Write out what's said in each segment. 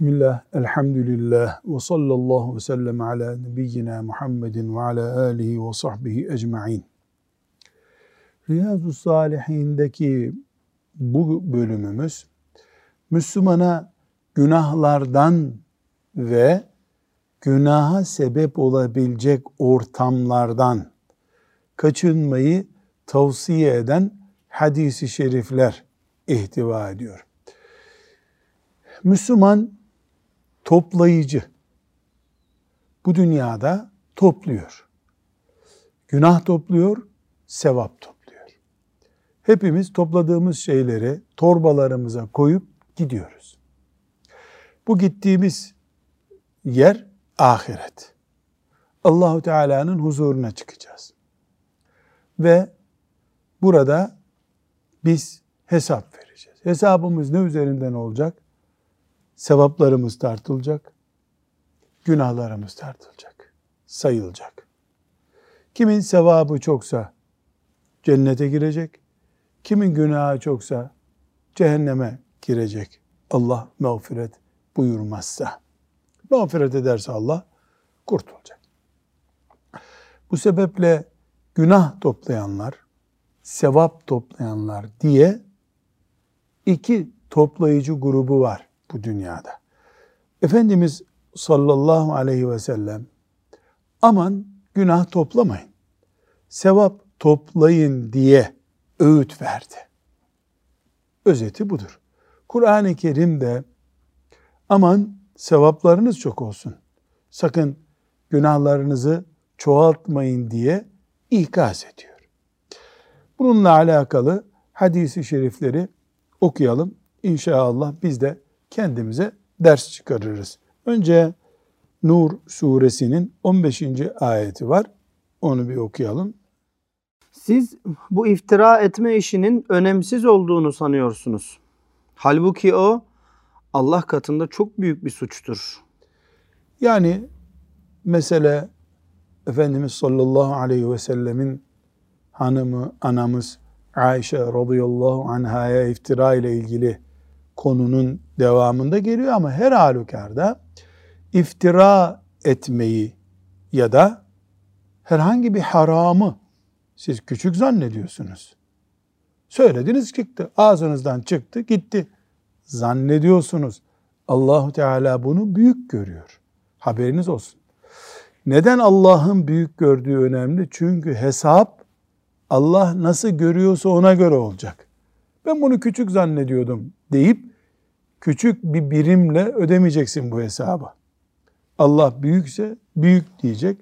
Bismillah, elhamdülillah, ve sallallahu ve sellem ala nebiyyina Muhammedin ve ala alihi ve sahbihi ecma'in. Riyazu Salihin'deki bu bölümümüz, Müslümana günahlardan ve günaha sebep olabilecek ortamlardan kaçınmayı tavsiye eden hadisi şerifler ihtiva ediyor. Müslüman toplayıcı. Bu dünyada topluyor. Günah topluyor, sevap topluyor. Hepimiz topladığımız şeyleri torbalarımıza koyup gidiyoruz. Bu gittiğimiz yer ahiret. Allahu Teala'nın huzuruna çıkacağız. Ve burada biz hesap vereceğiz. Hesabımız ne üzerinden olacak? Sevaplarımız tartılacak, günahlarımız tartılacak, sayılacak. Kimin sevabı çoksa cennete girecek, kimin günahı çoksa cehenneme girecek. Allah mağfiret buyurmazsa. Mağfiret ederse Allah kurtulacak. Bu sebeple günah toplayanlar, sevap toplayanlar diye iki toplayıcı grubu var bu dünyada. Efendimiz sallallahu aleyhi ve sellem aman günah toplamayın, sevap toplayın diye öğüt verdi. Özeti budur. Kur'an-ı Kerim'de aman sevaplarınız çok olsun, sakın günahlarınızı çoğaltmayın diye ikaz ediyor. Bununla alakalı hadisi şerifleri okuyalım. İnşallah biz de kendimize ders çıkarırız. Önce Nur suresinin 15. ayeti var. Onu bir okuyalım. Siz bu iftira etme işinin önemsiz olduğunu sanıyorsunuz. Halbuki o Allah katında çok büyük bir suçtur. Yani mesele Efendimiz sallallahu aleyhi ve sellemin hanımı, anamız Ayşe radıyallahu anhaya iftira ile ilgili konunun devamında geliyor ama her halükarda iftira etmeyi ya da herhangi bir haramı siz küçük zannediyorsunuz. Söylediniz çıktı. Ağzınızdan çıktı gitti. Zannediyorsunuz. Allahu Teala bunu büyük görüyor. Haberiniz olsun. Neden Allah'ın büyük gördüğü önemli? Çünkü hesap Allah nasıl görüyorsa ona göre olacak. Ben bunu küçük zannediyordum deyip küçük bir birimle ödemeyeceksin bu hesabı. Allah büyükse büyük diyecek.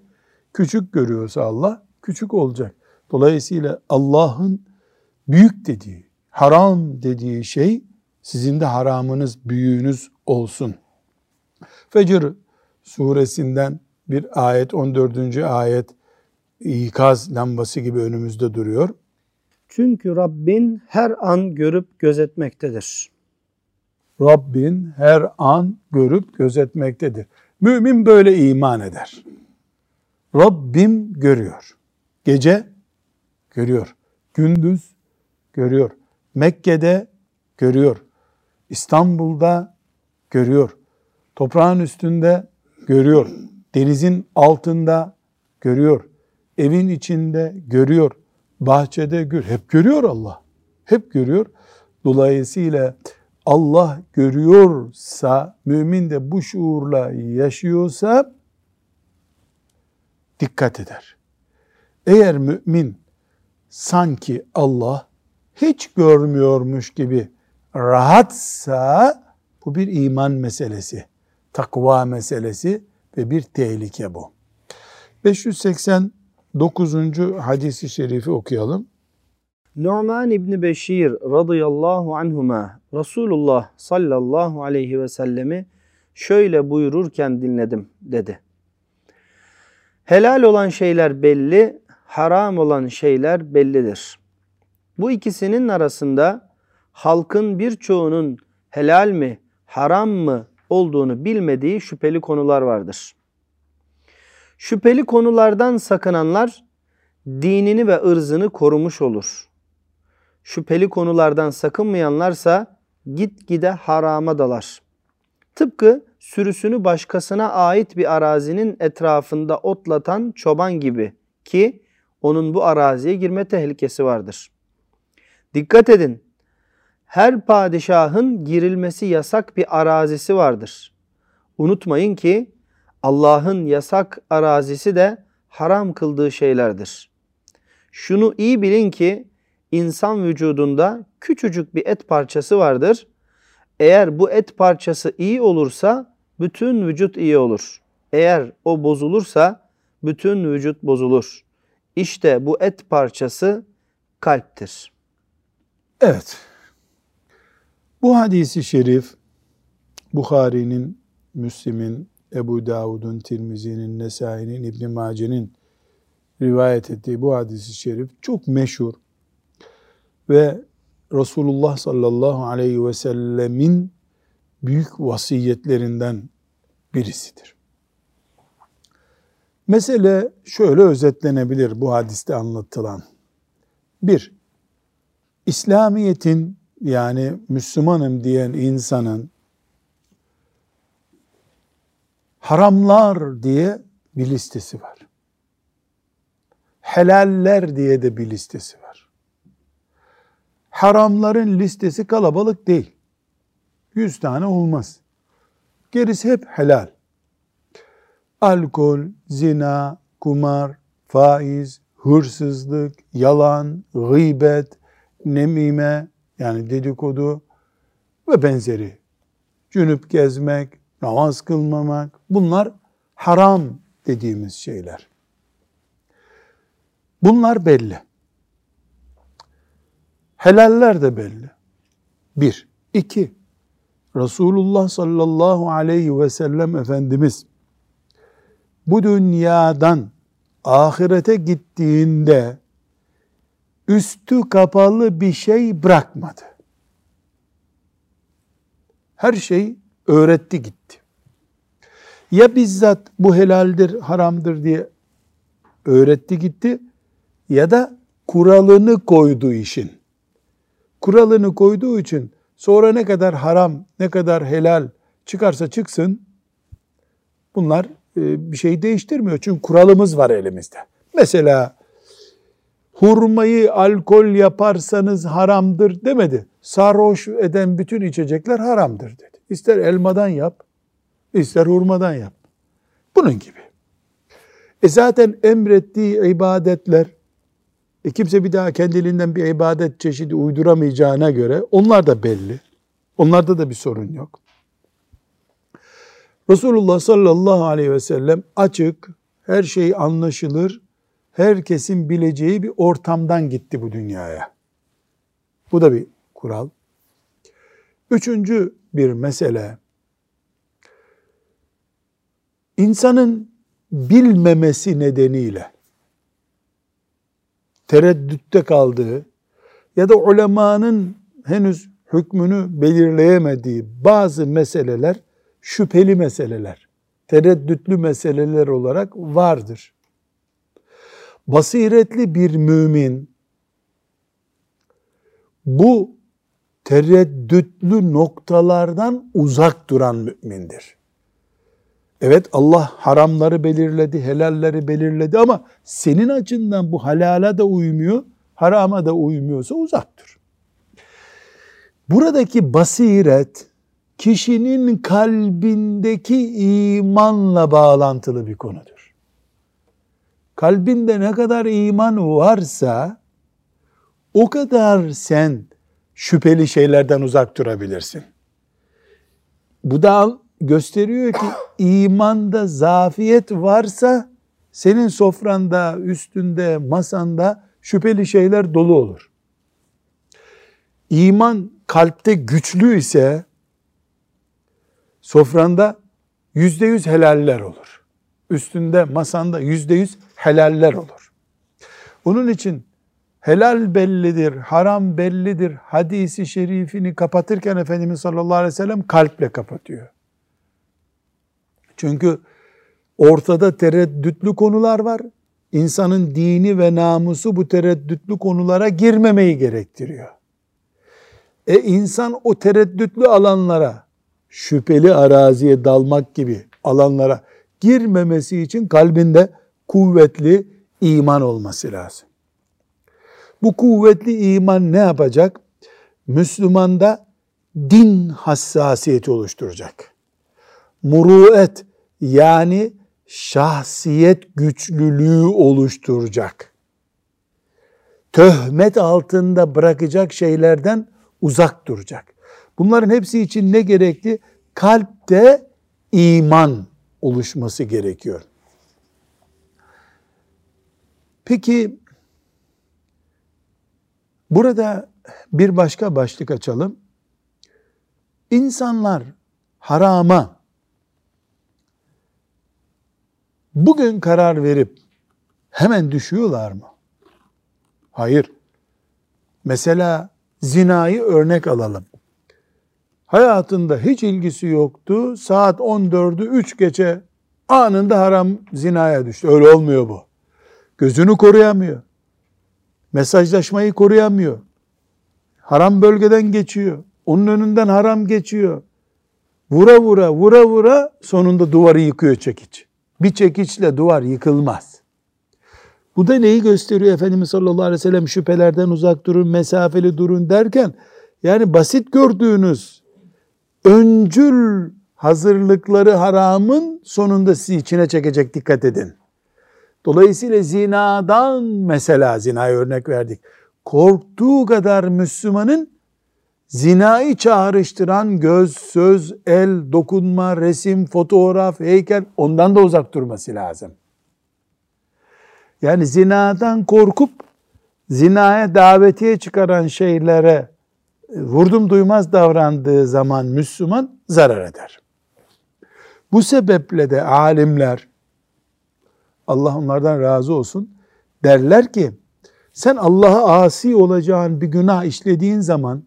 Küçük görüyorsa Allah küçük olacak. Dolayısıyla Allah'ın büyük dediği, haram dediği şey sizin de haramınız, büyüğünüz olsun. Fecr suresinden bir ayet, 14. ayet ikaz lambası gibi önümüzde duruyor. Çünkü Rabbin her an görüp gözetmektedir. Rabbin her an görüp gözetmektedir. Mümin böyle iman eder. Rabbim görüyor. Gece görüyor. Gündüz görüyor. Mekke'de görüyor. İstanbul'da görüyor. Toprağın üstünde görüyor. Denizin altında görüyor. Evin içinde görüyor. Bahçede gör. Hep görüyor Allah. Hep görüyor. Dolayısıyla Allah görüyorsa, mümin de bu şuurla yaşıyorsa dikkat eder. Eğer mümin sanki Allah hiç görmüyormuş gibi rahatsa bu bir iman meselesi, takva meselesi ve bir tehlike bu. 589. hadisi şerifi okuyalım. Nu'man İbni Beşir radıyallahu anhuma Resulullah sallallahu aleyhi ve sellemi şöyle buyururken dinledim dedi. Helal olan şeyler belli, haram olan şeyler bellidir. Bu ikisinin arasında halkın birçoğunun helal mi, haram mı olduğunu bilmediği şüpheli konular vardır. Şüpheli konulardan sakınanlar dinini ve ırzını korumuş olur.'' Şüpheli konulardan sakınmayanlarsa git gide harama dalar. Tıpkı sürüsünü başkasına ait bir arazinin etrafında otlatan çoban gibi ki onun bu araziye girme tehlikesi vardır. Dikkat edin. Her padişahın girilmesi yasak bir arazisi vardır. Unutmayın ki Allah'ın yasak arazisi de haram kıldığı şeylerdir. Şunu iyi bilin ki insan vücudunda küçücük bir et parçası vardır. Eğer bu et parçası iyi olursa bütün vücut iyi olur. Eğer o bozulursa bütün vücut bozulur. İşte bu et parçası kalptir. Evet. Bu hadisi şerif Bukhari'nin, Müslim'in, Ebu Davud'un, Tirmizi'nin, Nesai'nin, İbn Mace'nin rivayet ettiği bu hadisi şerif çok meşhur ve Resulullah sallallahu aleyhi ve sellemin büyük vasiyetlerinden birisidir. Mesele şöyle özetlenebilir bu hadiste anlatılan. Bir, İslamiyet'in yani Müslümanım diyen insanın haramlar diye bir listesi var. Helaller diye de bir listesi var. Haramların listesi kalabalık değil. Yüz tane olmaz. Gerisi hep helal. Alkol, zina, kumar, faiz, hırsızlık, yalan, gıybet, nemime yani dedikodu ve benzeri. Cünüp gezmek, namaz kılmamak bunlar haram dediğimiz şeyler. Bunlar belli. Helaller de belli. Bir. iki. Resulullah sallallahu aleyhi ve sellem Efendimiz bu dünyadan ahirete gittiğinde üstü kapalı bir şey bırakmadı. Her şey öğretti gitti. Ya bizzat bu helaldir, haramdır diye öğretti gitti ya da kuralını koydu işin. Kuralını koyduğu için sonra ne kadar haram, ne kadar helal çıkarsa çıksın bunlar e, bir şey değiştirmiyor. Çünkü kuralımız var elimizde. Mesela hurmayı alkol yaparsanız haramdır demedi. Sarhoş eden bütün içecekler haramdır dedi. İster elmadan yap, ister hurmadan yap. Bunun gibi. E zaten emrettiği ibadetler, e kimse bir daha kendiliğinden bir ibadet çeşidi uyduramayacağına göre onlar da belli. Onlarda da bir sorun yok. Resulullah sallallahu aleyhi ve sellem açık, her şey anlaşılır, herkesin bileceği bir ortamdan gitti bu dünyaya. Bu da bir kural. Üçüncü bir mesele, insanın bilmemesi nedeniyle tereddütte kaldığı ya da ulemanın henüz hükmünü belirleyemediği bazı meseleler şüpheli meseleler, tereddütlü meseleler olarak vardır. Basiretli bir mümin bu tereddütlü noktalardan uzak duran mümindir. Evet Allah haramları belirledi, helalleri belirledi ama senin açından bu halala da uymuyor, harama da uymuyorsa uzaktır. Buradaki basiret kişinin kalbindeki imanla bağlantılı bir konudur. Kalbinde ne kadar iman varsa o kadar sen şüpheli şeylerden uzak durabilirsin. Bu da gösteriyor ki imanda zafiyet varsa senin sofranda, üstünde, masanda şüpheli şeyler dolu olur. İman kalpte güçlü ise sofranda yüzde yüz helaller olur. Üstünde, masanda yüzde yüz helaller olur. Onun için helal bellidir, haram bellidir hadisi şerifini kapatırken Efendimiz sallallahu aleyhi ve sellem kalple kapatıyor. Çünkü ortada tereddütlü konular var. İnsanın dini ve namusu bu tereddütlü konulara girmemeyi gerektiriyor. E insan o tereddütlü alanlara şüpheli araziye dalmak gibi alanlara girmemesi için kalbinde kuvvetli iman olması lazım. Bu kuvvetli iman ne yapacak? Müslümanda din hassasiyeti oluşturacak. Muruet yani şahsiyet güçlülüğü oluşturacak. Töhmet altında bırakacak şeylerden uzak duracak. Bunların hepsi için ne gerekli? Kalpte iman oluşması gerekiyor. Peki burada bir başka başlık açalım. İnsanlar harama bugün karar verip hemen düşüyorlar mı? Hayır. Mesela zinayı örnek alalım. Hayatında hiç ilgisi yoktu. Saat 14'ü 3 geçe anında haram zinaya düştü. Öyle olmuyor bu. Gözünü koruyamıyor. Mesajlaşmayı koruyamıyor. Haram bölgeden geçiyor. Onun önünden haram geçiyor. Vura vura vura vura sonunda duvarı yıkıyor çekiç. Bir çekiçle duvar yıkılmaz. Bu da neyi gösteriyor Efendimiz sallallahu aleyhi ve sellem şüphelerden uzak durun, mesafeli durun derken yani basit gördüğünüz öncül hazırlıkları haramın sonunda sizi içine çekecek dikkat edin. Dolayısıyla zinadan mesela zinaya örnek verdik. Korktuğu kadar Müslümanın zinayı çağrıştıran göz, söz, el, dokunma, resim, fotoğraf, heykel ondan da uzak durması lazım. Yani zinadan korkup zinaya davetiye çıkaran şeylere e, vurdum duymaz davrandığı zaman Müslüman zarar eder. Bu sebeple de alimler Allah onlardan razı olsun derler ki sen Allah'a asi olacağın bir günah işlediğin zaman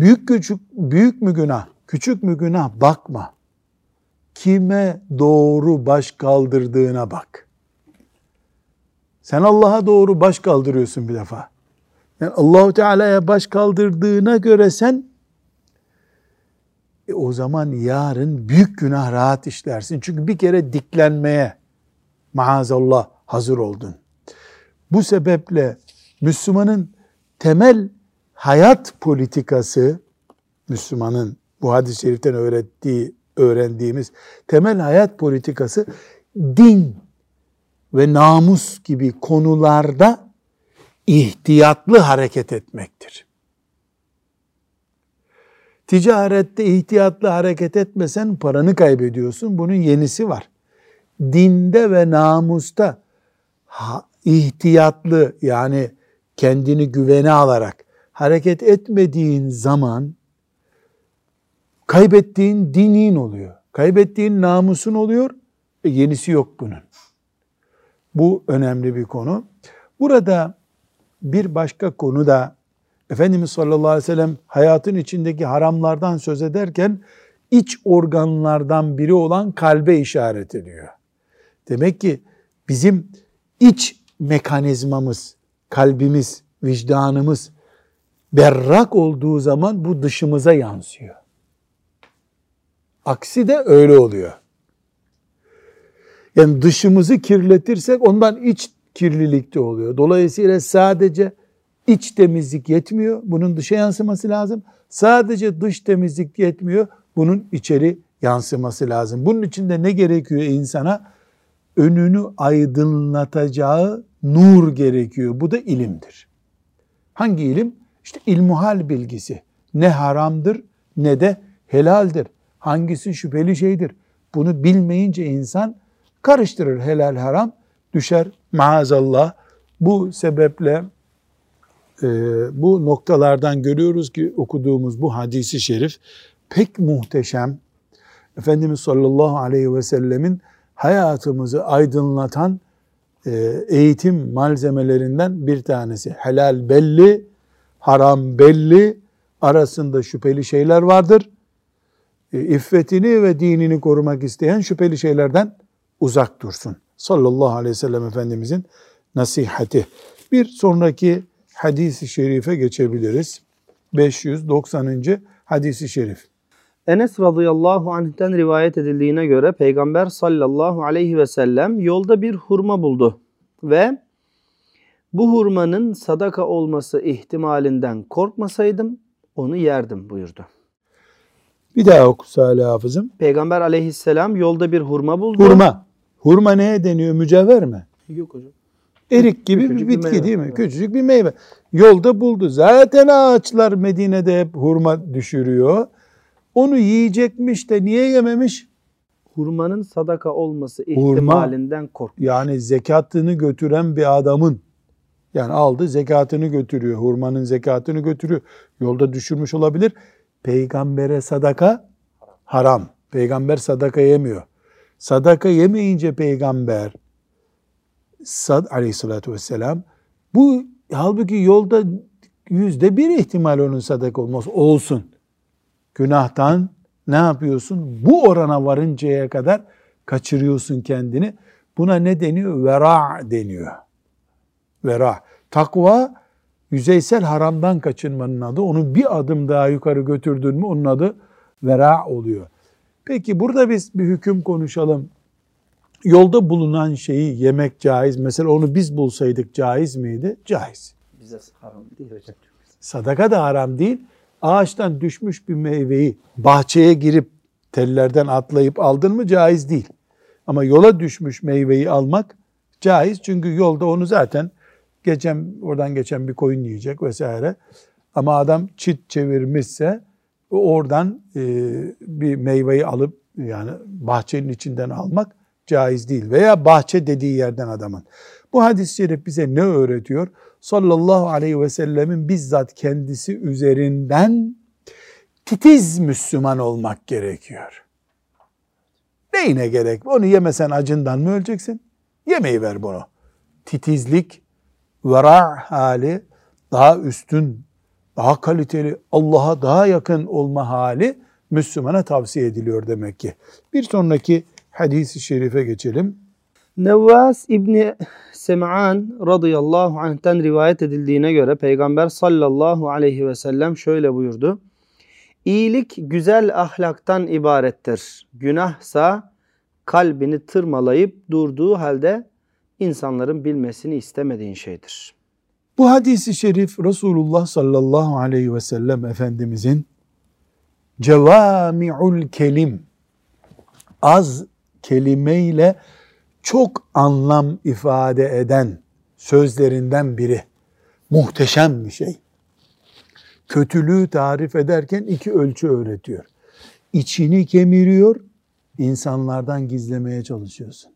büyük küçük büyük mü günah, küçük mü günah bakma. Kime doğru baş kaldırdığına bak. Sen Allah'a doğru baş kaldırıyorsun bir defa. Yani Allahu Teala'ya baş kaldırdığına göre sen e, o zaman yarın büyük günah rahat işlersin. Çünkü bir kere diklenmeye maazallah hazır oldun. Bu sebeple Müslümanın temel hayat politikası Müslümanın bu hadis-i şeriften öğrettiği, öğrendiğimiz temel hayat politikası din ve namus gibi konularda ihtiyatlı hareket etmektir. Ticarette ihtiyatlı hareket etmesen paranı kaybediyorsun. Bunun yenisi var. Dinde ve namusta ihtiyatlı yani kendini güvene alarak hareket etmediğin zaman kaybettiğin dinin oluyor. Kaybettiğin namusun oluyor. E yenisi yok bunun. Bu önemli bir konu. Burada bir başka konu da Efendimiz sallallahu aleyhi ve sellem hayatın içindeki haramlardan söz ederken iç organlardan biri olan kalbe işaret ediyor. Demek ki bizim iç mekanizmamız, kalbimiz, vicdanımız berrak olduğu zaman bu dışımıza yansıyor. Aksi de öyle oluyor. Yani dışımızı kirletirsek ondan iç kirlilik de oluyor. Dolayısıyla sadece iç temizlik yetmiyor. Bunun dışa yansıması lazım. Sadece dış temizlik yetmiyor. Bunun içeri yansıması lazım. Bunun için de ne gerekiyor insana? Önünü aydınlatacağı nur gerekiyor. Bu da ilimdir. Hangi ilim? İşte ilmuhal bilgisi. Ne haramdır ne de helaldir. Hangisi şüpheli şeydir. Bunu bilmeyince insan karıştırır helal haram düşer maazallah. Bu sebeple e, bu noktalardan görüyoruz ki okuduğumuz bu hadisi şerif pek muhteşem. Efendimiz sallallahu aleyhi ve sellemin hayatımızı aydınlatan e, eğitim malzemelerinden bir tanesi. Helal belli, haram belli, arasında şüpheli şeyler vardır. E, iffetini ve dinini korumak isteyen şüpheli şeylerden uzak dursun. Sallallahu aleyhi ve sellem Efendimizin nasihati. Bir sonraki hadisi şerife geçebiliriz. 590. hadisi şerif. Enes radıyallahu anh'ten rivayet edildiğine göre Peygamber sallallahu aleyhi ve sellem yolda bir hurma buldu ve bu hurmanın sadaka olması ihtimalinden korkmasaydım onu yerdim buyurdu. Bir daha oku Salih Hafız'ım. Peygamber aleyhisselam yolda bir hurma buldu. Hurma. Hurma neye deniyor? Mücevher mi? Yok hocam. Erik gibi Küçücük bir bir bitki meyve. değil mi? Evet. Küçücük bir meyve. Yolda buldu. Zaten ağaçlar Medine'de hep hurma düşürüyor. Onu yiyecekmiş de niye yememiş? Hurmanın sadaka olması ihtimalinden kork. Yani zekatını götüren bir adamın yani aldı zekatını götürüyor. Hurmanın zekatını götürüyor. Yolda düşürmüş olabilir. Peygambere sadaka haram. Peygamber sadaka yemiyor. Sadaka yemeyince peygamber sad aleyhissalatü vesselam bu halbuki yolda yüzde bir ihtimal onun sadaka olması olsun. Günahtan ne yapıyorsun? Bu orana varıncaya kadar kaçırıyorsun kendini. Buna ne deniyor? Vera deniyor. Vera. Takva yüzeysel haramdan kaçınmanın adı. Onu bir adım daha yukarı götürdün mü onun adı vera oluyor. Peki burada biz bir hüküm konuşalım. Yolda bulunan şeyi yemek caiz. Mesela onu biz bulsaydık caiz miydi? Caiz. Bize haram değil hocam. Sadaka da haram değil. Ağaçtan düşmüş bir meyveyi bahçeye girip tellerden atlayıp aldın mı caiz değil. Ama yola düşmüş meyveyi almak caiz. Çünkü yolda onu zaten geçen oradan geçen bir koyun yiyecek vesaire. Ama adam çit çevirmişse oradan e, bir meyveyi alıp yani bahçenin içinden almak caiz değil. Veya bahçe dediği yerden adamın. Bu hadis-i şerif bize ne öğretiyor? Sallallahu aleyhi ve sellemin bizzat kendisi üzerinden titiz Müslüman olmak gerekiyor. Neyine gerek? Onu yemesen acından mı öleceksin? Yemeği ver bunu. Titizlik, vera hali, daha üstün, daha kaliteli, Allah'a daha yakın olma hali Müslümana tavsiye ediliyor demek ki. Bir sonraki hadisi şerife geçelim. Nevvas İbni Sem'an radıyallahu anh'ten rivayet edildiğine göre Peygamber sallallahu aleyhi ve sellem şöyle buyurdu. İyilik güzel ahlaktan ibarettir. Günahsa kalbini tırmalayıp durduğu halde insanların bilmesini istemediğin şeydir. Bu hadisi şerif Resulullah sallallahu aleyhi ve sellem Efendimizin cevami'ul kelim az kelimeyle çok anlam ifade eden sözlerinden biri. Muhteşem bir şey. Kötülüğü tarif ederken iki ölçü öğretiyor. İçini kemiriyor, insanlardan gizlemeye çalışıyorsun.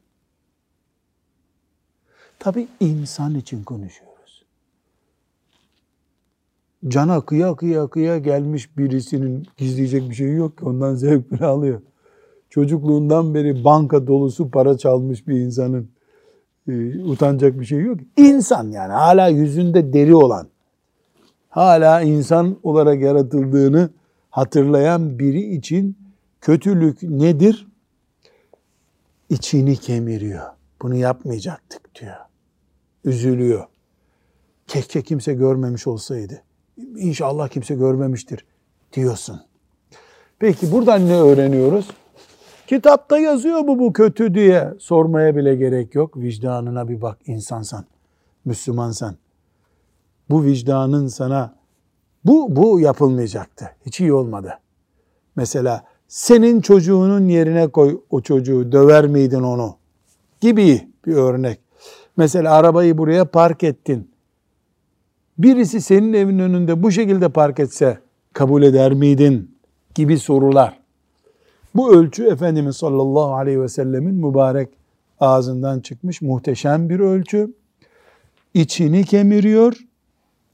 Tabi insan için konuşuyoruz. Cana kıya kıya kıya gelmiş birisinin gizleyecek bir şey yok ki ondan zevk bile alıyor. Çocukluğundan beri banka dolusu para çalmış bir insanın e, utanacak bir şey yok. İnsan yani hala yüzünde deri olan, hala insan olarak yaratıldığını hatırlayan biri için kötülük nedir? İçini kemiriyor. Bunu yapmayacaktık diyor. Üzülüyor. Keşke kimse görmemiş olsaydı. İnşallah kimse görmemiştir diyorsun. Peki buradan ne öğreniyoruz? Kitapta yazıyor mu bu kötü diye sormaya bile gerek yok. Vicdanına bir bak insansan, Müslümansan. Bu vicdanın sana bu bu yapılmayacaktı. Hiç iyi olmadı. Mesela senin çocuğunun yerine koy o çocuğu döver miydin onu? Gibi bir örnek. Mesela arabayı buraya park ettin. Birisi senin evin önünde bu şekilde park etse kabul eder miydin? Gibi sorular. Bu ölçü Efendimiz sallallahu aleyhi ve sellemin mübarek ağzından çıkmış muhteşem bir ölçü. İçini kemiriyor,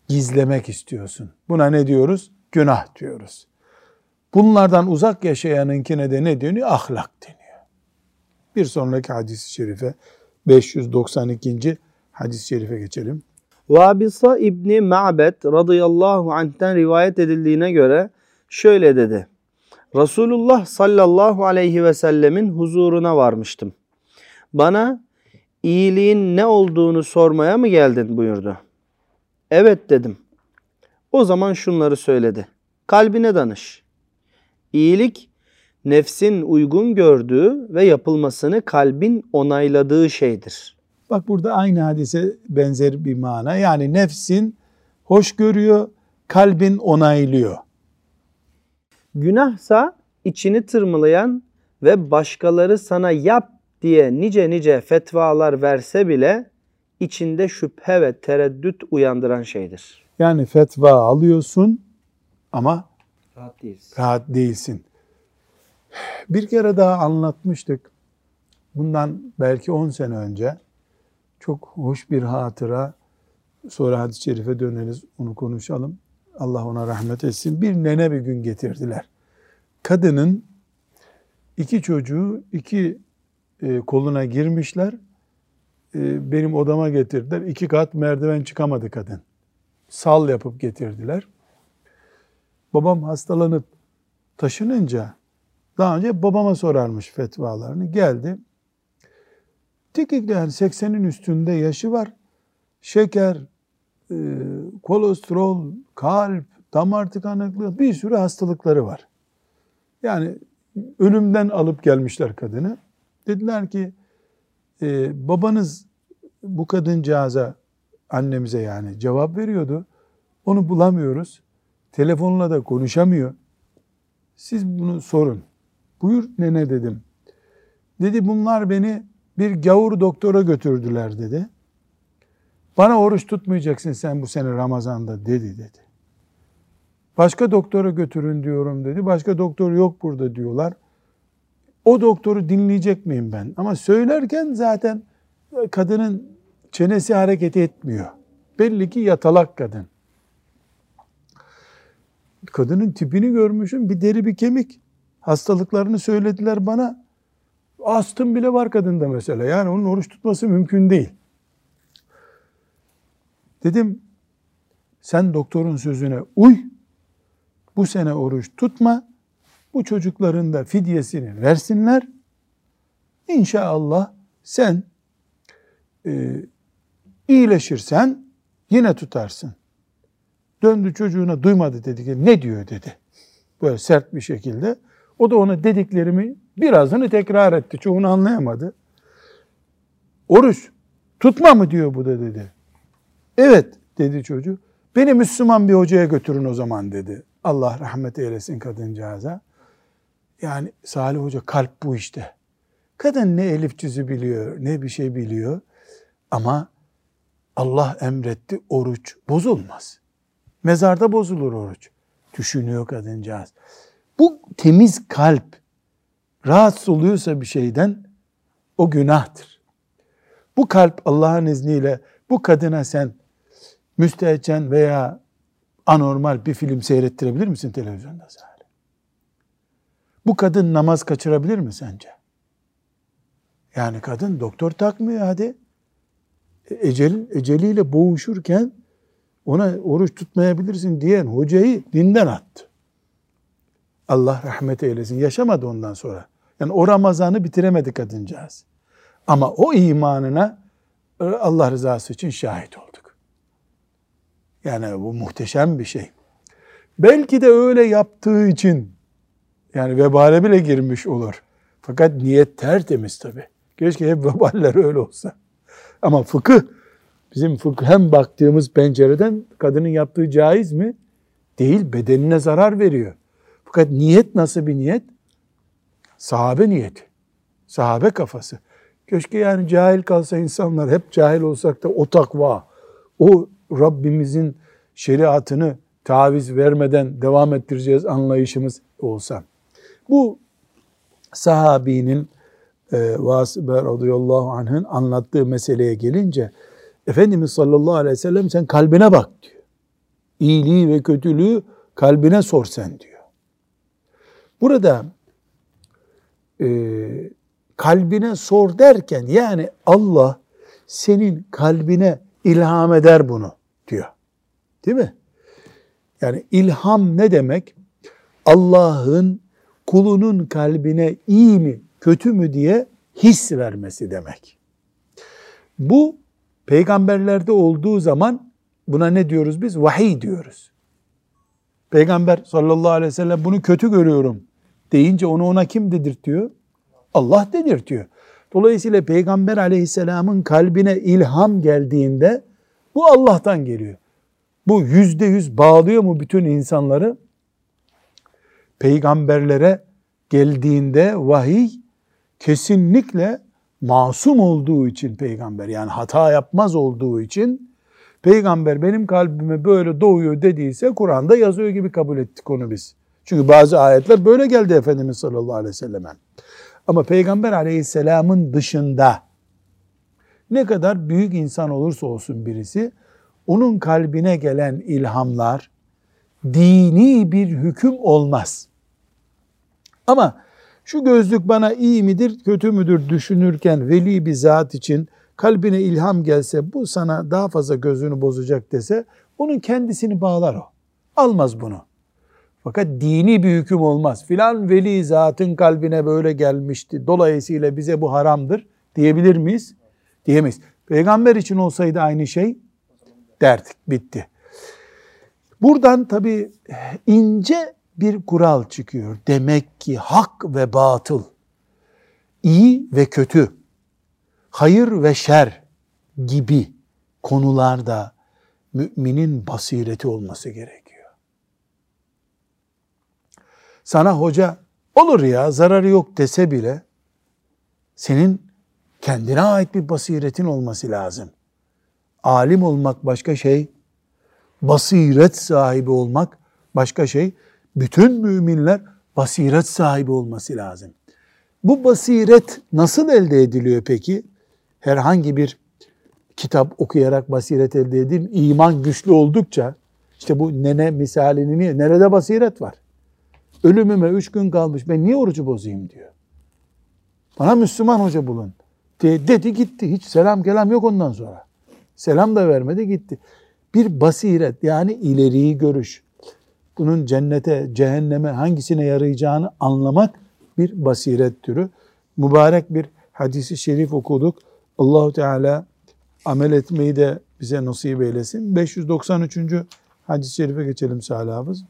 gizlemek istiyorsun. Buna ne diyoruz? Günah diyoruz. Bunlardan uzak yaşayanınkine de ne deniyor? Ahlak deniyor. Bir sonraki hadis-i şerife 592. hadis-i şerife geçelim. Vabisa İbni Ma'bed radıyallahu anh'ten rivayet edildiğine göre şöyle dedi. Resulullah sallallahu aleyhi ve sellemin huzuruna varmıştım. Bana iyiliğin ne olduğunu sormaya mı geldin buyurdu. Evet dedim. O zaman şunları söyledi. Kalbine danış. İyilik nefsin uygun gördüğü ve yapılmasını kalbin onayladığı şeydir. Bak burada aynı hadise benzer bir mana. Yani nefsin hoş görüyor, kalbin onaylıyor. Günahsa içini tırmalayan ve başkaları sana yap diye nice nice fetvalar verse bile içinde şüphe ve tereddüt uyandıran şeydir. Yani fetva alıyorsun ama Rahat değilsin. rahat değilsin. Bir kere daha anlatmıştık. Bundan belki 10 sene önce çok hoş bir hatıra. Sonra hadis-i şerife döneriz, onu konuşalım. Allah ona rahmet etsin. Bir nene bir gün getirdiler. Kadının iki çocuğu iki e, koluna girmişler. E, benim odama getirdiler. İki kat merdiven çıkamadı kadın. Sal yapıp getirdiler. Babam hastalanıp taşınınca daha önce babama sorarmış fetvalarını. Geldi. Tikikli yani 80'in üstünde yaşı var. Şeker, e, kolesterol, kalp, damar tıkanıklığı bir sürü hastalıkları var. Yani ölümden alıp gelmişler kadını. Dediler ki e, babanız bu kadıncağıza annemize yani cevap veriyordu. Onu bulamıyoruz. Telefonla da konuşamıyor. Siz bunu sorun. Buyur nene dedim. Dedi bunlar beni bir gavur doktora götürdüler dedi. Bana oruç tutmayacaksın sen bu sene Ramazan'da dedi dedi. Başka doktora götürün diyorum dedi. Başka doktor yok burada diyorlar. O doktoru dinleyecek miyim ben? Ama söylerken zaten kadının çenesi hareket etmiyor. Belli ki yatalak kadın. Kadının tipini görmüşüm. Bir deri bir kemik. Hastalıklarını söylediler bana. Astım bile var kadında mesela. Yani onun oruç tutması mümkün değil. Dedim sen doktorun sözüne uy. Bu sene oruç tutma. Bu çocukların da fidyesini versinler. İnşallah sen e, iyileşirsen yine tutarsın. Döndü çocuğuna duymadı dedi ki ne diyor dedi. Böyle sert bir şekilde. O da ona dediklerimi birazını tekrar etti. Çoğunu anlayamadı. Oruç tutma mı diyor bu da dedi. Evet dedi çocuk. Beni Müslüman bir hocaya götürün o zaman dedi. Allah rahmet eylesin kadıncağıza. Yani Salih Hoca kalp bu işte. Kadın ne elif cüzü biliyor, ne bir şey biliyor. Ama Allah emretti oruç bozulmaz. Mezarda bozulur oruç. Düşünüyor kadıncağız. Bu temiz kalp rahatsız oluyorsa bir şeyden o günahtır. Bu kalp Allah'ın izniyle bu kadına sen müstehcen veya anormal bir film seyrettirebilir misin televizyonda sadece? Bu kadın namaz kaçırabilir mi sence? Yani kadın doktor takmıyor hadi. E, ecel, eceliyle boğuşurken ona oruç tutmayabilirsin diyen hocayı dinden attı. Allah rahmet eylesin. Yaşamadı ondan sonra. Yani o Ramazan'ı bitiremedi kadıncağız. Ama o imanına e, Allah rızası için şahit olduk. Yani bu muhteşem bir şey. Belki de öyle yaptığı için yani vebale bile girmiş olur. Fakat niyet tertemiz tabi. Keşke hep veballer öyle olsa. Ama fıkıh, bizim fıkhem baktığımız pencereden kadının yaptığı caiz mi? Değil, bedenine zarar veriyor. Fakat niyet nasıl bir niyet? Sahabe niyeti. Sahabe kafası. Keşke yani cahil kalsa insanlar, hep cahil olsak da o takva, o Rabbimizin şeriatını taviz vermeden devam ettireceğiz anlayışımız olsa. Bu sahabinin e, Vasibe radıyallahu anh'ın anlattığı meseleye gelince Efendimiz sallallahu aleyhi ve sellem sen kalbine bak diyor. İyiliği ve kötülüğü kalbine sor sen diyor. Burada e, kalbine sor derken yani Allah senin kalbine ilham eder bunu diyor. Değil mi? Yani ilham ne demek? Allah'ın kulunun kalbine iyi mi, kötü mü diye his vermesi demek. Bu peygamberlerde olduğu zaman buna ne diyoruz biz? Vahiy diyoruz. Peygamber sallallahu aleyhi ve sellem bunu kötü görüyorum deyince onu ona kim dedirtiyor? Allah dedirtiyor. Dolayısıyla Peygamber aleyhisselamın kalbine ilham geldiğinde bu Allah'tan geliyor. Bu yüzde yüz bağlıyor mu bütün insanları? Peygamberlere geldiğinde vahiy kesinlikle masum olduğu için peygamber yani hata yapmaz olduğu için peygamber benim kalbime böyle doğuyor dediyse Kur'an'da yazıyor gibi kabul ettik onu biz. Çünkü bazı ayetler böyle geldi Efendimiz sallallahu aleyhi ve selleme. Ama peygamber aleyhisselamın dışında ne kadar büyük insan olursa olsun birisi onun kalbine gelen ilhamlar dini bir hüküm olmaz. Ama şu gözlük bana iyi midir, kötü müdür düşünürken veli bir zat için kalbine ilham gelse bu sana daha fazla gözünü bozacak dese onun kendisini bağlar o. Almaz bunu. Fakat dini bir hüküm olmaz. Filan veli zatın kalbine böyle gelmişti. Dolayısıyla bize bu haramdır diyebilir miyiz? Diyemeyiz. Peygamber için olsaydı aynı şey derdik. Bitti. Buradan tabii ince bir kural çıkıyor. Demek ki hak ve batıl, iyi ve kötü, hayır ve şer gibi konularda müminin basireti olması gerekiyor. Sana hoca olur ya zararı yok dese bile senin kendine ait bir basiretin olması lazım. Alim olmak başka şey, basiret sahibi olmak başka şey bütün müminler basiret sahibi olması lazım. Bu basiret nasıl elde ediliyor peki? Herhangi bir kitap okuyarak basiret elde edin. İman güçlü oldukça işte bu nene misalini niye? Nerede basiret var? Ölümüme üç gün kalmış ben niye orucu bozayım diyor. Bana Müslüman hoca bulun. De, dedi gitti. Hiç selam kelam yok ondan sonra. Selam da vermedi gitti. Bir basiret yani ileriyi görüş bunun cennete, cehenneme hangisine yarayacağını anlamak bir basiret türü. Mübarek bir hadisi şerif okuduk. Allahu Teala amel etmeyi de bize nasip eylesin. 593. hadis-i şerife geçelim Salih Hafız.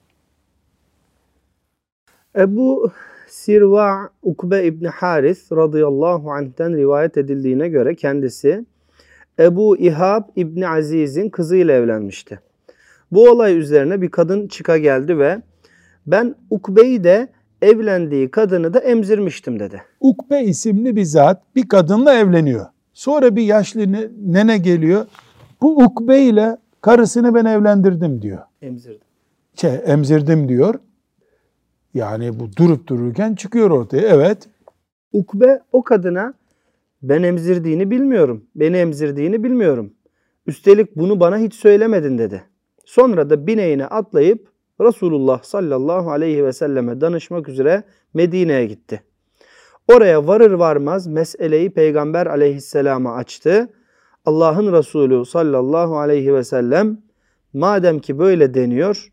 Ebu Sirva Ukbe İbni Haris radıyallahu anh'ten rivayet edildiğine göre kendisi Ebu İhab İbni Aziz'in kızıyla evlenmişti. Bu olay üzerine bir kadın çıka geldi ve ben Ukbe'yi de evlendiği kadını da emzirmiştim dedi. Ukbe isimli bir zat bir kadınla evleniyor. Sonra bir yaşlı nene geliyor. Bu Ukbe ile karısını ben evlendirdim diyor. Emzirdim. Şey, emzirdim diyor. Yani bu durup dururken çıkıyor ortaya. Evet. Ukbe o kadına ben emzirdiğini bilmiyorum. Beni emzirdiğini bilmiyorum. Üstelik bunu bana hiç söylemedin dedi. Sonra da bineğine atlayıp Resulullah sallallahu aleyhi ve selleme danışmak üzere Medine'ye gitti. Oraya varır varmaz meseleyi Peygamber aleyhisselama açtı. Allah'ın Resulü sallallahu aleyhi ve sellem madem ki böyle deniyor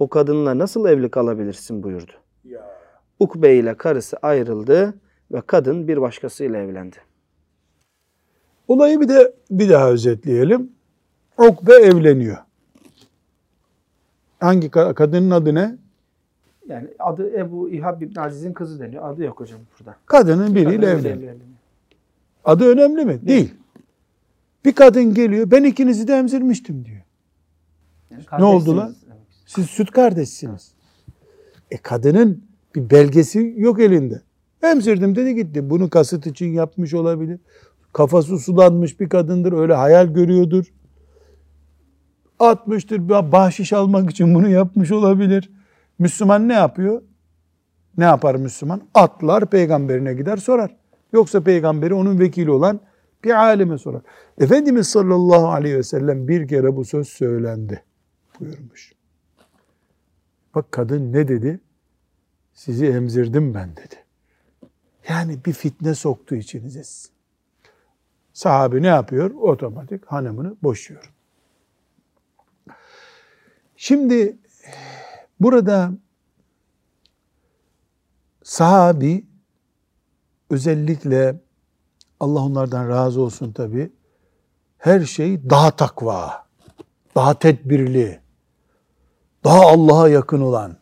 o kadınla nasıl evli kalabilirsin buyurdu. Ya. Ukbe ile karısı ayrıldı ve kadın bir başkasıyla evlendi. Olayı bir de bir daha özetleyelim. Ukbe evleniyor. Hangi kadının adı ne? Yani adı Ebu İhab İbn Aziz'in kızı deniyor. Adı yok hocam burada. Kadının biriyle evleniyor. Adı önemli mi? Değil. Değil. Bir kadın geliyor, ben ikinizi de emzirmiştim diyor. Yani ne oldular? Siz süt kardeşsiniz. E kadının bir belgesi yok elinde. Emzirdim dedi gitti. Bunu kasıt için yapmış olabilir. Kafası sulanmış bir kadındır. Öyle hayal görüyordur atmıştır. Bahşiş almak için bunu yapmış olabilir. Müslüman ne yapıyor? Ne yapar Müslüman? Atlar peygamberine gider sorar. Yoksa peygamberi onun vekili olan bir alime sorar. Efendimiz sallallahu aleyhi ve sellem bir kere bu söz söylendi buyurmuş. Bak kadın ne dedi? Sizi emzirdim ben dedi. Yani bir fitne soktu içinize. Sahabe ne yapıyor? Otomatik hanımını boşuyor. Şimdi burada sahabi özellikle Allah onlardan razı olsun tabi her şey daha takva, daha tedbirli, daha Allah'a yakın olan,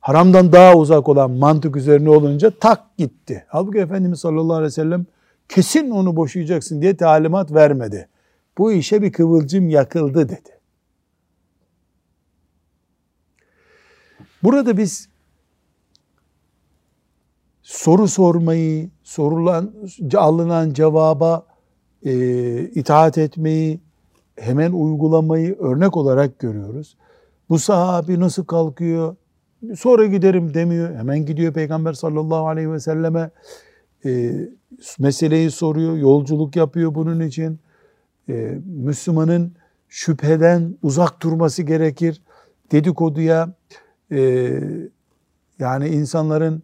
haramdan daha uzak olan mantık üzerine olunca tak gitti. Halbuki Efendimiz sallallahu aleyhi ve sellem kesin onu boşayacaksın diye talimat vermedi. Bu işe bir kıvılcım yakıldı dedi. Burada biz soru sormayı, sorulan, alınan cevaba e, itaat etmeyi, hemen uygulamayı örnek olarak görüyoruz. Bu sahabi nasıl kalkıyor? Sonra giderim demiyor. Hemen gidiyor Peygamber sallallahu aleyhi ve selleme e, meseleyi soruyor. Yolculuk yapıyor bunun için. E, Müslümanın şüpheden uzak durması gerekir. Dedikoduya e, yani insanların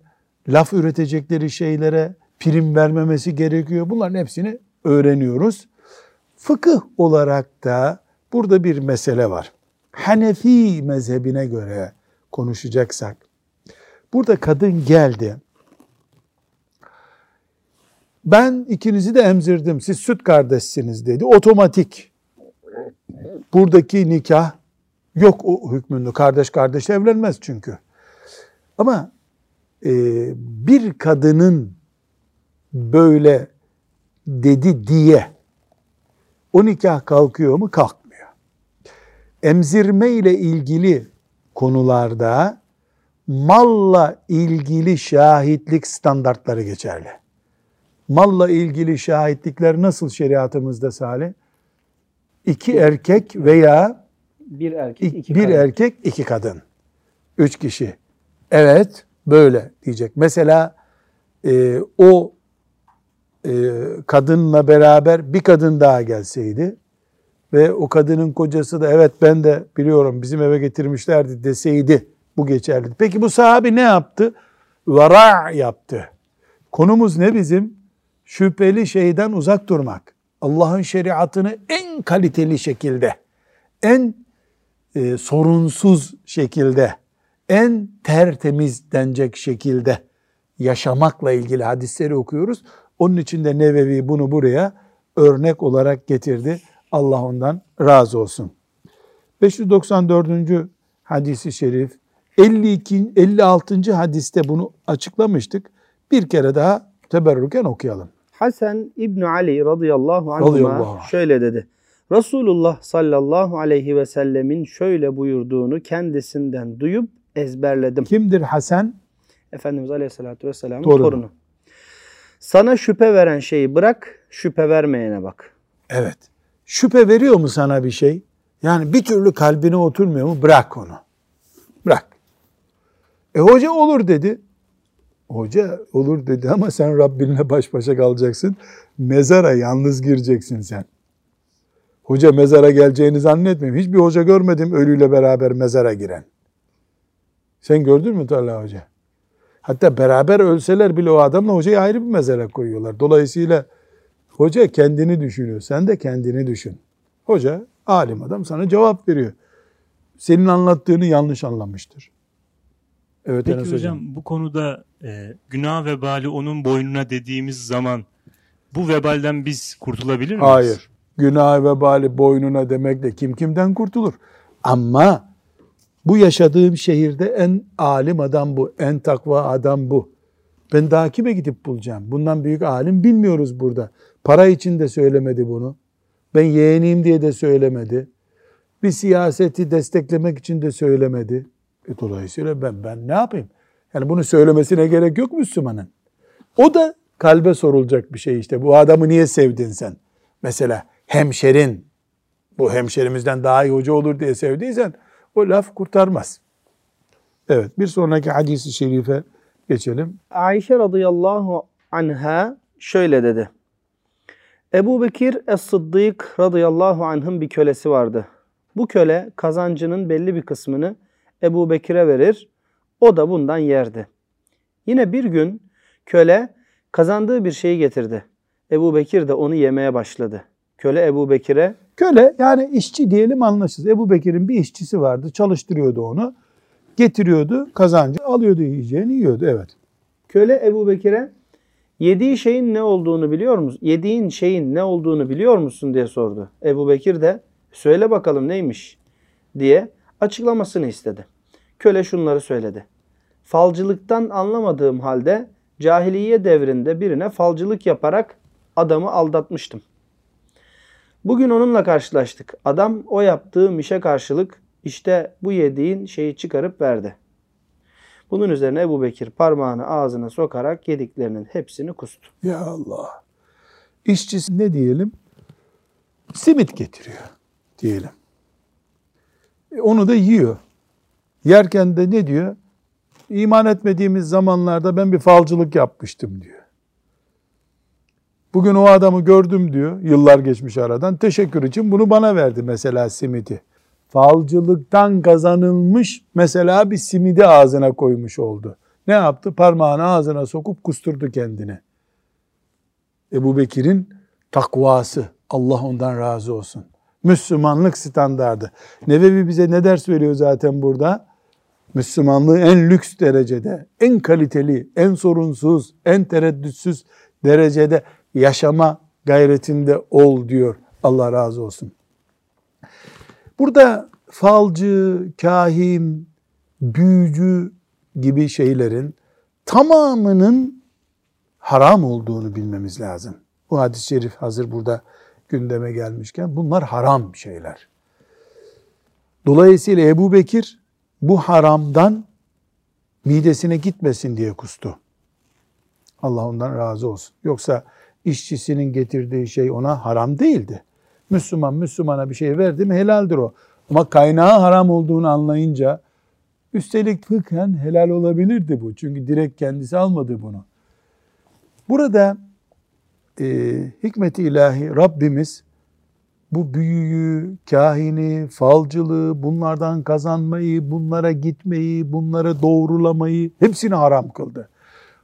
laf üretecekleri şeylere prim vermemesi gerekiyor. Bunların hepsini öğreniyoruz. Fıkıh olarak da burada bir mesele var. Hanefi mezhebine göre konuşacaksak, burada kadın geldi. Ben ikinizi de emzirdim, siz süt kardeşsiniz dedi. Otomatik. Buradaki nikah yok o hükmünde. Kardeş kardeş evlenmez çünkü. Ama e, bir kadının böyle dedi diye o nikah kalkıyor mu? Kalkmıyor. Emzirme ile ilgili konularda malla ilgili şahitlik standartları geçerli. Malla ilgili şahitlikler nasıl şeriatımızda Salih? İki erkek veya bir erkek, iki bir kadın. erkek, iki kadın. Üç kişi. Evet, böyle diyecek. Mesela e, o e, kadınla beraber bir kadın daha gelseydi ve o kadının kocası da evet ben de biliyorum bizim eve getirmişlerdi deseydi bu geçerli. Peki bu sahabi ne yaptı? Vara yaptı. Konumuz ne bizim? Şüpheli şeyden uzak durmak. Allah'ın şeriatını en kaliteli şekilde, en e, sorunsuz şekilde, en tertemiz denecek şekilde yaşamakla ilgili hadisleri okuyoruz. Onun için de Nevevi bunu buraya örnek olarak getirdi. Allah ondan razı olsun. 594. hadisi şerif 52 56. hadiste bunu açıklamıştık. Bir kere daha teberrüken okuyalım. Hasan İbn Ali radıyallahu anh. şöyle dedi. Resulullah sallallahu aleyhi ve sellemin şöyle buyurduğunu kendisinden duyup ezberledim. Kimdir Hasan? Efendimiz aleyhissalatü vesselamın Torunu. torunu. Sana şüphe veren şeyi bırak, şüphe vermeyene bak. Evet. Şüphe veriyor mu sana bir şey? Yani bir türlü kalbine oturmuyor mu? Bırak onu. Bırak. E hoca olur dedi. Hoca olur dedi ama sen Rabbinle baş başa kalacaksın. Mezara yalnız gireceksin sen. Hoca mezara geleceğini zannetmiyorum. Hiçbir hoca görmedim ölüyle beraber mezara giren. Sen gördün mü Talha Hoca? Hatta beraber ölseler bile o adamla hocayı ayrı bir mezara koyuyorlar. Dolayısıyla hoca kendini düşünüyor. Sen de kendini düşün. Hoca alim adam sana cevap veriyor. Senin anlattığını yanlış anlamıştır. Evet Peki Enes hocam bu konuda e, günah vebali onun boynuna dediğimiz zaman bu vebalden biz kurtulabilir miyiz? Hayır. Günah vebali boynuna demekle kim kimden kurtulur? Ama bu yaşadığım şehirde en alim adam bu, en takva adam bu. Ben daha kime gidip bulacağım? Bundan büyük alim bilmiyoruz burada. Para için de söylemedi bunu. Ben yeğeniyim diye de söylemedi. Bir siyaseti desteklemek için de söylemedi. E dolayısıyla ben ben ne yapayım? Yani bunu söylemesine gerek yok Müslümanın. O da kalbe sorulacak bir şey işte. Bu adamı niye sevdin sen? Mesela hemşerin, bu hemşerimizden daha iyi hoca olur diye sevdiysen o laf kurtarmaz. Evet bir sonraki hadisi şerife geçelim. Ayşe radıyallahu anha şöyle dedi. Ebu Bekir Es-Sıddık radıyallahu anh'ın bir kölesi vardı. Bu köle kazancının belli bir kısmını Ebu Bekir'e verir, o da bundan yerdi. Yine bir gün köle kazandığı bir şeyi getirdi. Ebu Bekir de onu yemeye başladı. Köle Ebu Bekir'e Köle yani işçi diyelim anlaşılır. Ebu Bekir'in bir işçisi vardı çalıştırıyordu onu. Getiriyordu kazancı alıyordu yiyeceğini yiyordu evet. Köle Ebu Bekir'e yediği şeyin ne olduğunu biliyor musun? Yediğin şeyin ne olduğunu biliyor musun diye sordu. Ebu Bekir de söyle bakalım neymiş diye açıklamasını istedi. Köle şunları söyledi. falcılıktan anlamadığım halde cahiliye devrinde birine falcılık yaparak adamı aldatmıştım. Bugün onunla karşılaştık. Adam o yaptığı işe karşılık işte bu yediğin şeyi çıkarıp verdi. Bunun üzerine Ebu Bekir parmağını ağzına sokarak yediklerinin hepsini kustu. Ya Allah. İşçisi ne diyelim? Simit getiriyor diyelim. E, onu da yiyor. Yerken de ne diyor? İman etmediğimiz zamanlarda ben bir falcılık yapmıştım diyor. Bugün o adamı gördüm diyor. Yıllar geçmiş aradan. Teşekkür için bunu bana verdi mesela simidi. Falcılıktan kazanılmış mesela bir simidi ağzına koymuş oldu. Ne yaptı? Parmağını ağzına sokup kusturdu kendini. Ebu Bekir'in takvası. Allah ondan razı olsun. Müslümanlık standardı. Nevevi bize ne ders veriyor zaten burada? Müslümanlığı en lüks derecede, en kaliteli, en sorunsuz, en tereddütsüz derecede yaşama gayretinde ol diyor. Allah razı olsun. Burada falcı, kahin, büyücü gibi şeylerin tamamının haram olduğunu bilmemiz lazım. Bu hadis-i şerif hazır burada gündeme gelmişken bunlar haram şeyler. Dolayısıyla Ebu Bekir bu haramdan midesine gitmesin diye kustu. Allah ondan razı olsun. Yoksa işçisinin getirdiği şey ona haram değildi. Müslüman Müslümana bir şey verdi mi helaldir o. Ama kaynağı haram olduğunu anlayınca üstelik fıkhen helal olabilirdi bu. Çünkü direkt kendisi almadı bunu. Burada e, hikmeti ilahi Rabbimiz bu büyüyü, kahini, falcılığı, bunlardan kazanmayı, bunlara gitmeyi, bunları doğrulamayı hepsini haram kıldı.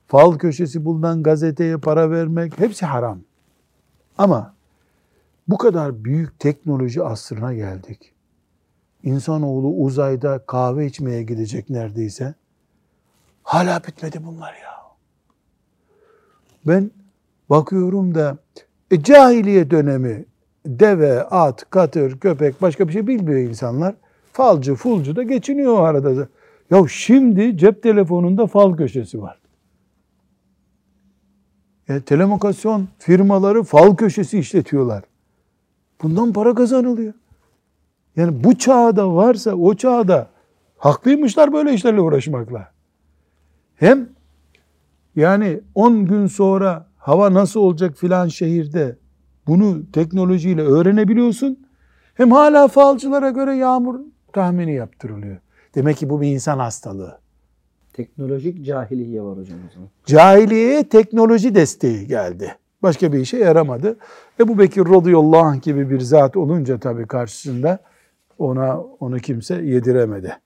Fal köşesi bulunan gazeteye para vermek hepsi haram. Ama bu kadar büyük teknoloji asrına geldik. İnsanoğlu uzayda kahve içmeye gidecek neredeyse. Hala bitmedi bunlar ya. Ben bakıyorum da e, cahiliye dönemi deve, at, katır, köpek başka bir şey bilmiyor insanlar. Falcı, fulcu da geçiniyor o arada. Ya şimdi cep telefonunda fal köşesi var. E, telekomünikasyon firmaları fal köşesi işletiyorlar. Bundan para kazanılıyor. Yani bu çağda varsa o çağda haklıymışlar böyle işlerle uğraşmakla. Hem yani 10 gün sonra hava nasıl olacak filan şehirde bunu teknolojiyle öğrenebiliyorsun. Hem hala falcılara göre yağmur tahmini yaptırılıyor. Demek ki bu bir insan hastalığı. Teknolojik cahiliye var hocam o zaman. Cahiliyeye teknoloji desteği geldi. Başka bir işe yaramadı. Ebu Bekir radıyallahu anh gibi bir zat olunca tabii karşısında ona onu kimse yediremedi.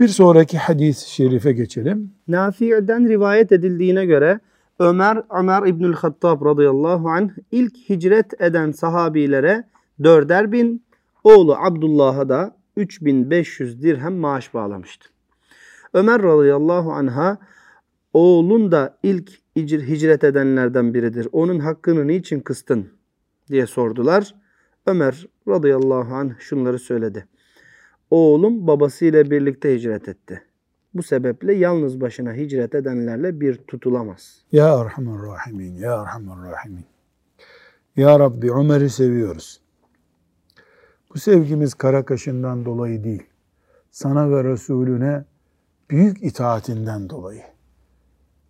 Bir sonraki hadis-i şerife geçelim. Nafi'den rivayet edildiğine göre Ömer, Ömer İbnül Hattab radıyallahu anh ilk hicret eden sahabilere dörder bin, oğlu Abdullah'a da 3500 dirhem maaş bağlamıştı. Ömer radıyallahu anha oğlun da ilk hicret edenlerden biridir. Onun hakkını niçin kıstın diye sordular. Ömer radıyallahu anh şunları söyledi. Oğlum babasıyla birlikte hicret etti. Bu sebeple yalnız başına hicret edenlerle bir tutulamaz. Ya Erhamer Rahimin, Ya Erhamer Rahimin. Ya Rabbi Ömer'i seviyoruz. Bu sevgimiz kara kaşından dolayı değil. Sana ve Resulüne büyük itaatinden dolayı.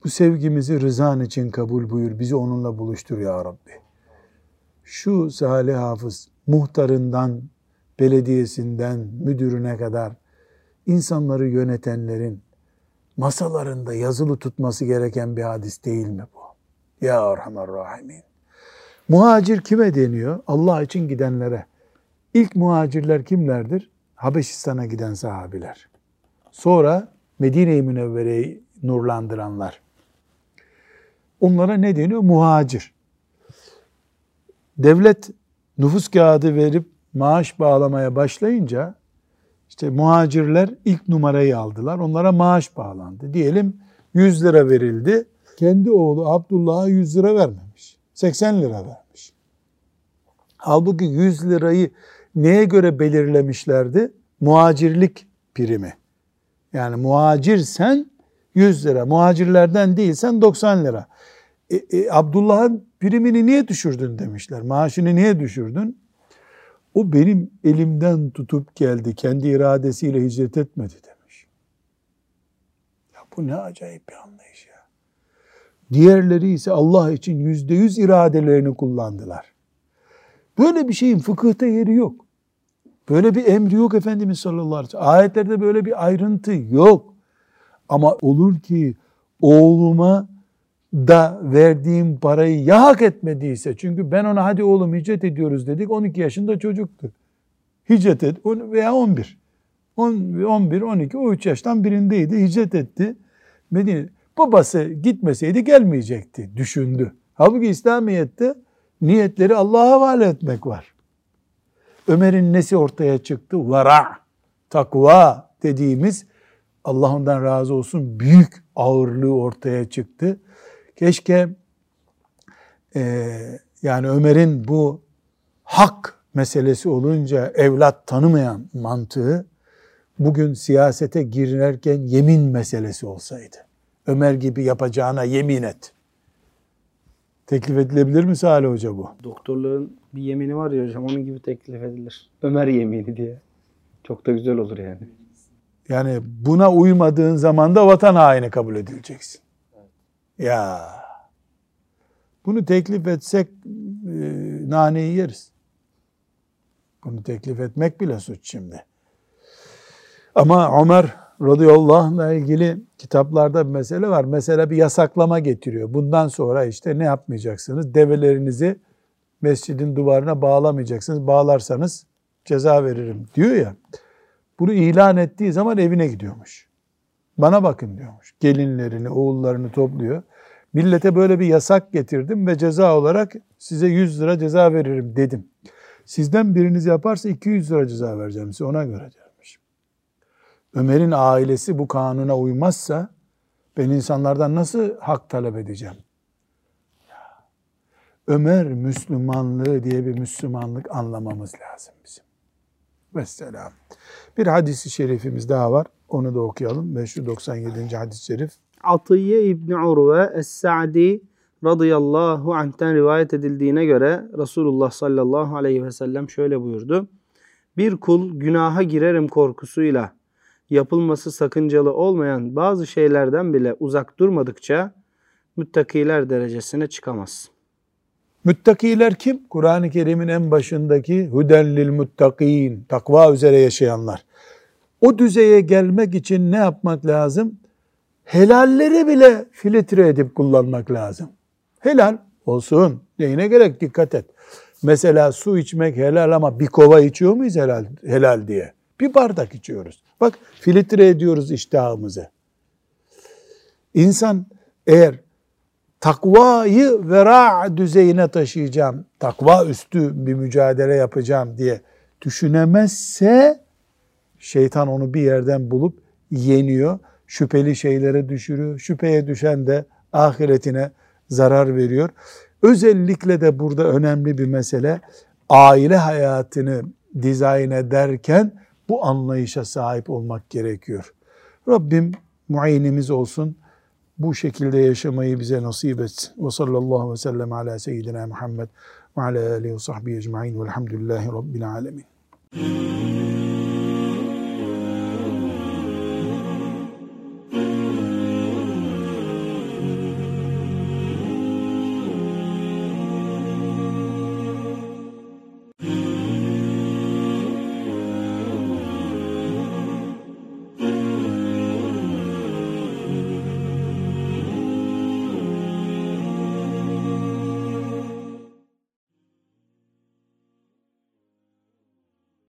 Bu sevgimizi rızan için kabul buyur. Bizi onunla buluştur ya Rabbi. Şu Salih Hafız muhtarından, belediyesinden, müdürüne kadar insanları yönetenlerin masalarında yazılı tutması gereken bir hadis değil mi bu? Ya Erhamer Rahimin. Muhacir kime deniyor? Allah için gidenlere. İlk muhacirler kimlerdir? Habeşistan'a giden sahabiler. Sonra Medine-i Münevvere'yi nurlandıranlar. Onlara ne deniyor? Muhacir. Devlet nüfus kağıdı verip maaş bağlamaya başlayınca işte muhacirler ilk numarayı aldılar. Onlara maaş bağlandı. Diyelim 100 lira verildi. Kendi oğlu Abdullah'a 100 lira vermemiş. 80 lira vermiş. Halbuki 100 lirayı neye göre belirlemişlerdi? Muhacirlik primi. Yani muhacirsen 100 lira. Muhacirlerden değilsen 90 lira. E, e, Abdullah'ın primini niye düşürdün demişler. Maaşını niye düşürdün? O benim elimden tutup geldi. Kendi iradesiyle hicret etmedi demiş. Ya bu ne acayip bir anlayış ya. Diğerleri ise Allah için yüzde yüz iradelerini kullandılar. Böyle bir şeyin fıkıhta yeri yok. Böyle bir emri yok Efendimiz sallallahu aleyhi ve sellem. Ayetlerde böyle bir ayrıntı yok. Ama olur ki oğluma da verdiğim parayı ya hak etmediyse çünkü ben ona hadi oğlum hicret ediyoruz dedik 12 yaşında çocuktu. Hicret et veya 11. 11, 12, o 3 yaştan birindeydi. Hicret etti. Medine babası gitmeseydi gelmeyecekti düşündü. Halbuki İslamiyet'te niyetleri Allah'a havale etmek var. Ömer'in nesi ortaya çıktı? Vara, takva dediğimiz Allah ondan razı olsun büyük ağırlığı ortaya çıktı. Keşke e, yani Ömer'in bu hak meselesi olunca evlat tanımayan mantığı bugün siyasete girerken yemin meselesi olsaydı. Ömer gibi yapacağına yemin et. Teklif edilebilir mi Salih Hoca bu? Doktorların bir yemini var ya hocam onun gibi teklif edilir. Ömer yemini diye. Çok da güzel olur yani. Yani buna uymadığın zaman da vatan haini kabul edileceksin. Ya bunu teklif etsek e, naneyi yeriz. Bunu teklif etmek bile suç şimdi. Ama Ömer radıyallahu anh'la ilgili kitaplarda bir mesele var. Mesela bir yasaklama getiriyor. Bundan sonra işte ne yapmayacaksınız? Develerinizi mescidin duvarına bağlamayacaksınız. Bağlarsanız ceza veririm diyor ya. Bunu ilan ettiği zaman evine gidiyormuş. Bana bakın diyormuş. Gelinlerini, oğullarını topluyor. Millete böyle bir yasak getirdim ve ceza olarak size 100 lira ceza veririm dedim. Sizden biriniz yaparsa 200 lira ceza vereceğim size ona göre dermiş. Ömer'in ailesi bu kanuna uymazsa ben insanlardan nasıl hak talep edeceğim? Ömer Müslümanlığı diye bir Müslümanlık anlamamız lazım bizim. Vesselam. Bir hadisi şerifimiz daha var. Onu da okuyalım. 597. hadis-i şerif. Atiye İbni Urve Es-Sa'di radıyallahu anh'ten rivayet edildiğine göre Resulullah sallallahu aleyhi ve sellem şöyle buyurdu. Bir kul günaha girerim korkusuyla yapılması sakıncalı olmayan bazı şeylerden bile uzak durmadıkça müttakiler derecesine çıkamaz. Müttakiler kim? Kur'an-ı Kerim'in en başındaki hudellil muttakin, takva üzere yaşayanlar. O düzeye gelmek için ne yapmak lazım? Helalleri bile filtre edip kullanmak lazım. Helal olsun. Neyine gerek dikkat et. Mesela su içmek helal ama bir kova içiyor muyuz helal, helal diye? Bir bardak içiyoruz. Bak filtre ediyoruz iştahımızı. İnsan eğer takvayı vera düzeyine taşıyacağım, takva üstü bir mücadele yapacağım diye düşünemezse şeytan onu bir yerden bulup yeniyor. Şüpheli şeylere düşürüyor. Şüpheye düşen de ahiretine zarar veriyor. Özellikle de burada önemli bir mesele aile hayatını dizayn ederken bu anlayışa sahip olmak gerekiyor. Rabbim muayenimiz olsun. Bu şekilde yaşamayı bize nasip etsin. Ve sallallahu aleyhi ve sellem ala seyyidina Muhammed ve ala alihi ve sahbihi ecma'in velhamdülillahi rabbil alemin.